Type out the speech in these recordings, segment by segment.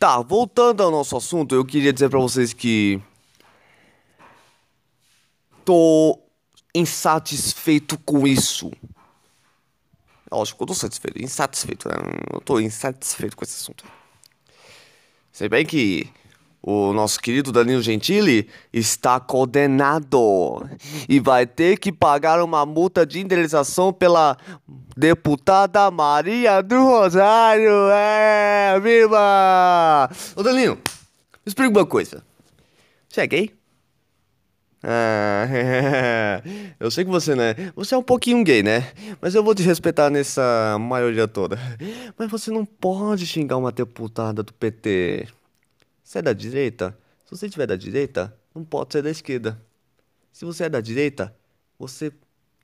Tá, voltando ao nosso assunto, eu queria dizer pra vocês que. Tô insatisfeito com isso. Lógico que eu tô satisfeito. Insatisfeito, né? Eu tô insatisfeito com esse assunto. Sei bem que o nosso querido Danilo Gentili está condenado e vai ter que pagar uma multa de indenização pela deputada Maria do Rosário. É, viva! Ô Danilo, me explica uma coisa. Você é gay? Ah, eu sei que você, né? Você é um pouquinho gay, né? Mas eu vou te respeitar nessa maioria toda. Mas você não pode xingar uma deputada do PT. Você é da direita? Se você estiver da direita, não pode ser da esquerda. Se você é da direita, você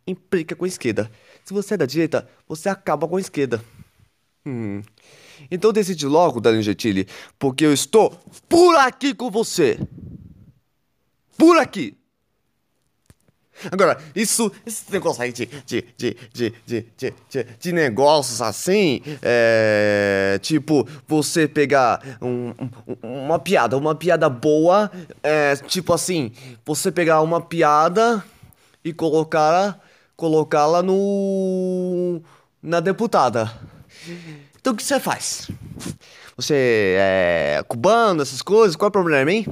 implica com a esquerda. Se você é da direita, você acaba com a esquerda. Hum. Então decide logo, Danilo Gentili, porque eu estou por aqui com você. Por aqui. Agora, isso, esse negócio aí de, de, de, de, de, de, de, de negócios assim, é, tipo, você pegar um, um, uma piada, uma piada boa, é, tipo assim, você pegar uma piada e colocá-la colocá-la no na deputada. Então o que você faz? Você é cubano, essas coisas, qual é o problema, hein?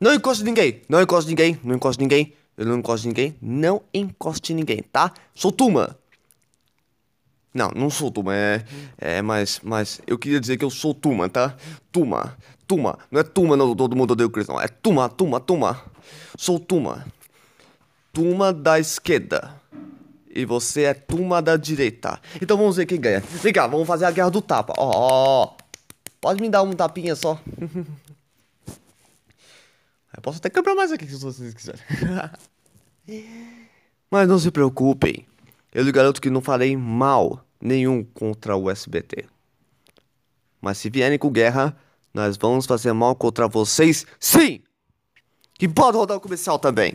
Não encosta ninguém, não encosta ninguém, não encosta ninguém. Eu não encosto em ninguém. Não encoste em ninguém, tá? Sou Tuma. Não, não sou Tuma. É, é mas, mas eu queria dizer que eu sou Tuma, tá? Tuma. Tuma. Não é Tuma, não, todo mundo odeia o Chris, não. É Tuma, Tuma, Tuma. Sou Tuma. Tuma da esquerda. E você é Tuma da direita. Então vamos ver quem ganha. Vem cá, vamos fazer a guerra do tapa. Ó, ó, ó. Pode me dar um tapinha só? Eu posso até quebrar mais aqui se vocês quiserem. Mas não se preocupem. Eu lhe garanto que não farei mal nenhum contra o SBT. Mas se vierem com guerra, nós vamos fazer mal contra vocês, sim! E pode rodar o comercial também.